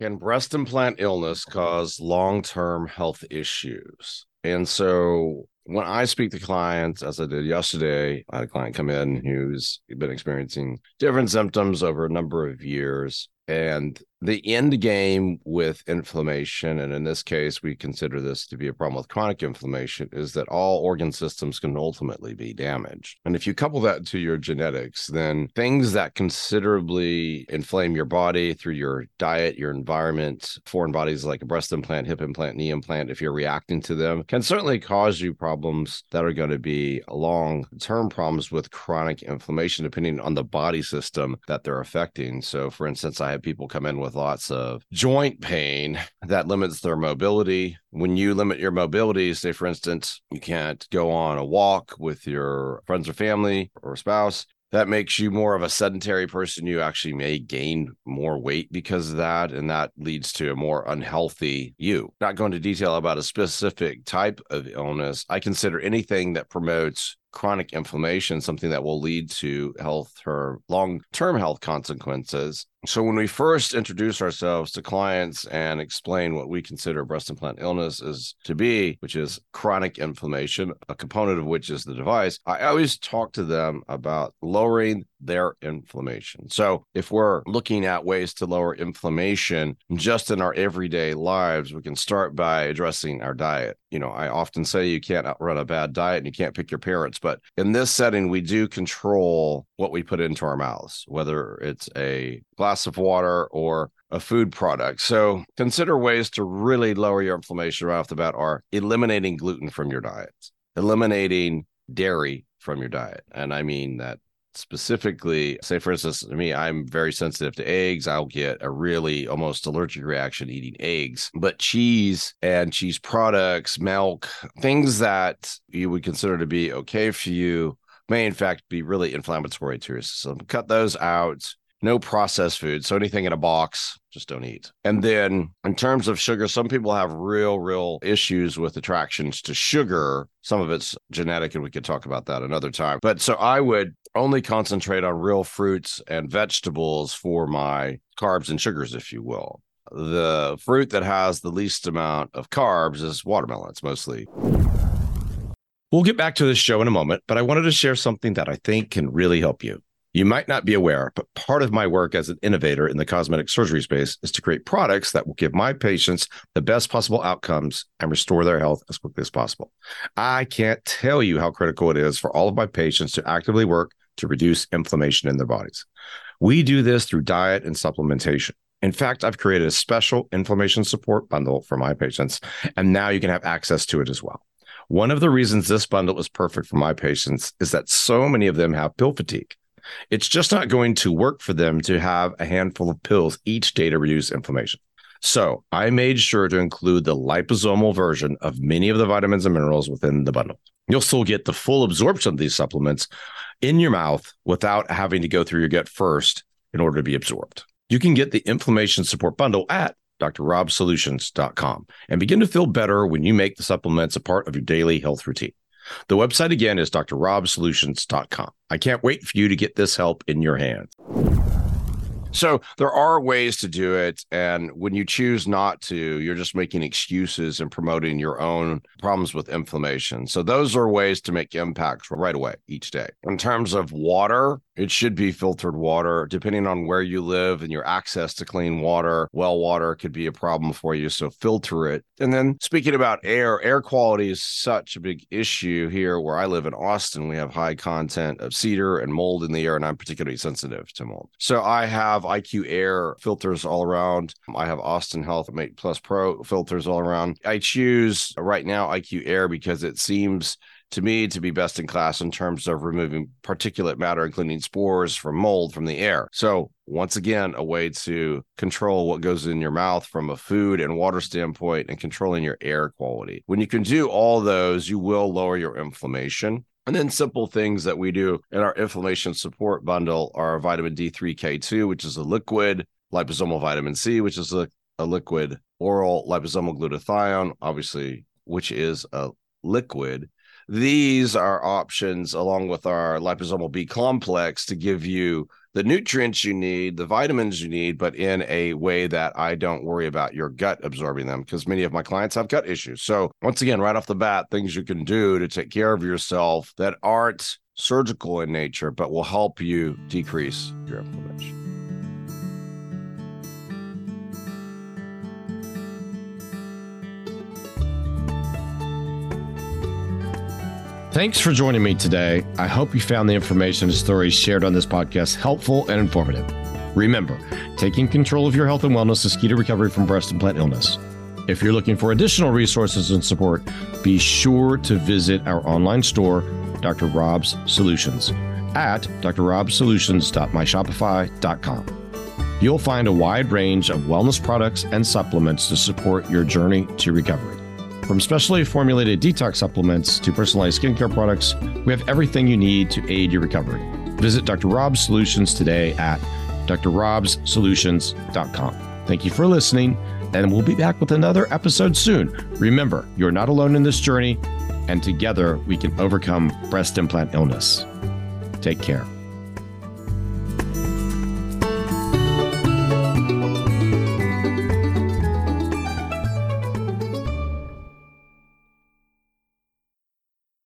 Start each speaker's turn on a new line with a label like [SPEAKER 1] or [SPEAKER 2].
[SPEAKER 1] Can breast implant illness cause long term health issues? And so when I speak to clients, as I did yesterday, I had a client come in who's been experiencing different symptoms over a number of years. And the end game with inflammation, and in this case, we consider this to be a problem with chronic inflammation, is that all organ systems can ultimately be damaged. And if you couple that to your genetics, then things that considerably inflame your body through your diet, your environment, foreign bodies like a breast implant, hip implant, knee implant, if you're reacting to them, can certainly cause you problems that are going to be long term problems with chronic inflammation, depending on the body system that they're affecting. So, for instance, I have people come in with with lots of joint pain that limits their mobility. When you limit your mobility, say, for instance, you can't go on a walk with your friends or family or spouse, that makes you more of a sedentary person. You actually may gain more weight because of that. And that leads to a more unhealthy you. Not going to detail about a specific type of illness. I consider anything that promotes chronic inflammation something that will lead to health or long term health consequences. So, when we first introduce ourselves to clients and explain what we consider breast implant illness is to be, which is chronic inflammation, a component of which is the device, I always talk to them about lowering their inflammation. So, if we're looking at ways to lower inflammation just in our everyday lives, we can start by addressing our diet. You know, I often say you can't outrun a bad diet and you can't pick your parents, but in this setting, we do control what we put into our mouths, whether it's a glass of water or a food product. So consider ways to really lower your inflammation right off the bat are eliminating gluten from your diet, eliminating dairy from your diet. And I mean that specifically say for instance me i'm very sensitive to eggs i'll get a really almost allergic reaction eating eggs but cheese and cheese products milk things that you would consider to be okay for you may in fact be really inflammatory to your system cut those out no processed food. So anything in a box, just don't eat. And then in terms of sugar, some people have real, real issues with attractions to sugar. Some of it's genetic, and we could talk about that another time. But so I would only concentrate on real fruits and vegetables for my carbs and sugars, if you will. The fruit that has the least amount of carbs is watermelon. It's mostly. We'll get back to this show in a moment, but I wanted to share something that I think can really help you. You might not be aware, but part of my work as an innovator in the cosmetic surgery space is to create products that will give my patients the best possible outcomes and restore their health as quickly as possible. I can't tell you how critical it is for all of my patients to actively work to reduce inflammation in their bodies. We do this through diet and supplementation. In fact, I've created a special inflammation support bundle for my patients, and now you can have access to it as well. One of the reasons this bundle is perfect for my patients is that so many of them have pill fatigue. It's just not going to work for them to have a handful of pills each day to reduce inflammation. So I made sure to include the liposomal version of many of the vitamins and minerals within the bundle. You'll still get the full absorption of these supplements in your mouth without having to go through your gut first in order to be absorbed. You can get the inflammation support bundle at drrobsolutions.com and begin to feel better when you make the supplements a part of your daily health routine. The website again is drrobsolutions.com. I can't wait for you to get this help in your hands. So there are ways to do it. And when you choose not to, you're just making excuses and promoting your own problems with inflammation. So those are ways to make impacts right away each day. In terms of water, it should be filtered water. Depending on where you live and your access to clean water, well water could be a problem for you. So filter it. And then speaking about air, air quality is such a big issue here where I live in Austin. We have high content of cedar and mold in the air, and I'm particularly sensitive to mold. So I have IQ Air filters all around. I have Austin Health Mate Plus Pro filters all around. I choose right now IQ Air because it seems to me to be best in class in terms of removing particulate matter, including spores from mold from the air. So, once again, a way to control what goes in your mouth from a food and water standpoint and controlling your air quality. When you can do all those, you will lower your inflammation. And then simple things that we do in our inflammation support bundle are vitamin D3K2, which is a liquid, liposomal vitamin C, which is a, a liquid, oral liposomal glutathione, obviously, which is a liquid, these are options along with our liposomal B complex to give you the nutrients you need, the vitamins you need, but in a way that I don't worry about your gut absorbing them because many of my clients have gut issues. So, once again, right off the bat, things you can do to take care of yourself that aren't surgical in nature, but will help you decrease your inflammation. Thanks for joining me today. I hope you found the information and stories shared on this podcast helpful and informative. Remember, taking control of your health and wellness is key to recovery from breast implant illness. If you're looking for additional resources and support, be sure to visit our online store, Dr. Rob's Solutions, at drrobsolutions.myshopify.com. You'll find a wide range of wellness products and supplements to support your journey to recovery. From specially formulated detox supplements to personalized skincare products, we have everything you need to aid your recovery. Visit Dr. Rob's Solutions today at drrobsolutions.com. Thank you for listening, and we'll be back with another episode soon. Remember, you're not alone in this journey, and together we can overcome breast implant illness. Take care.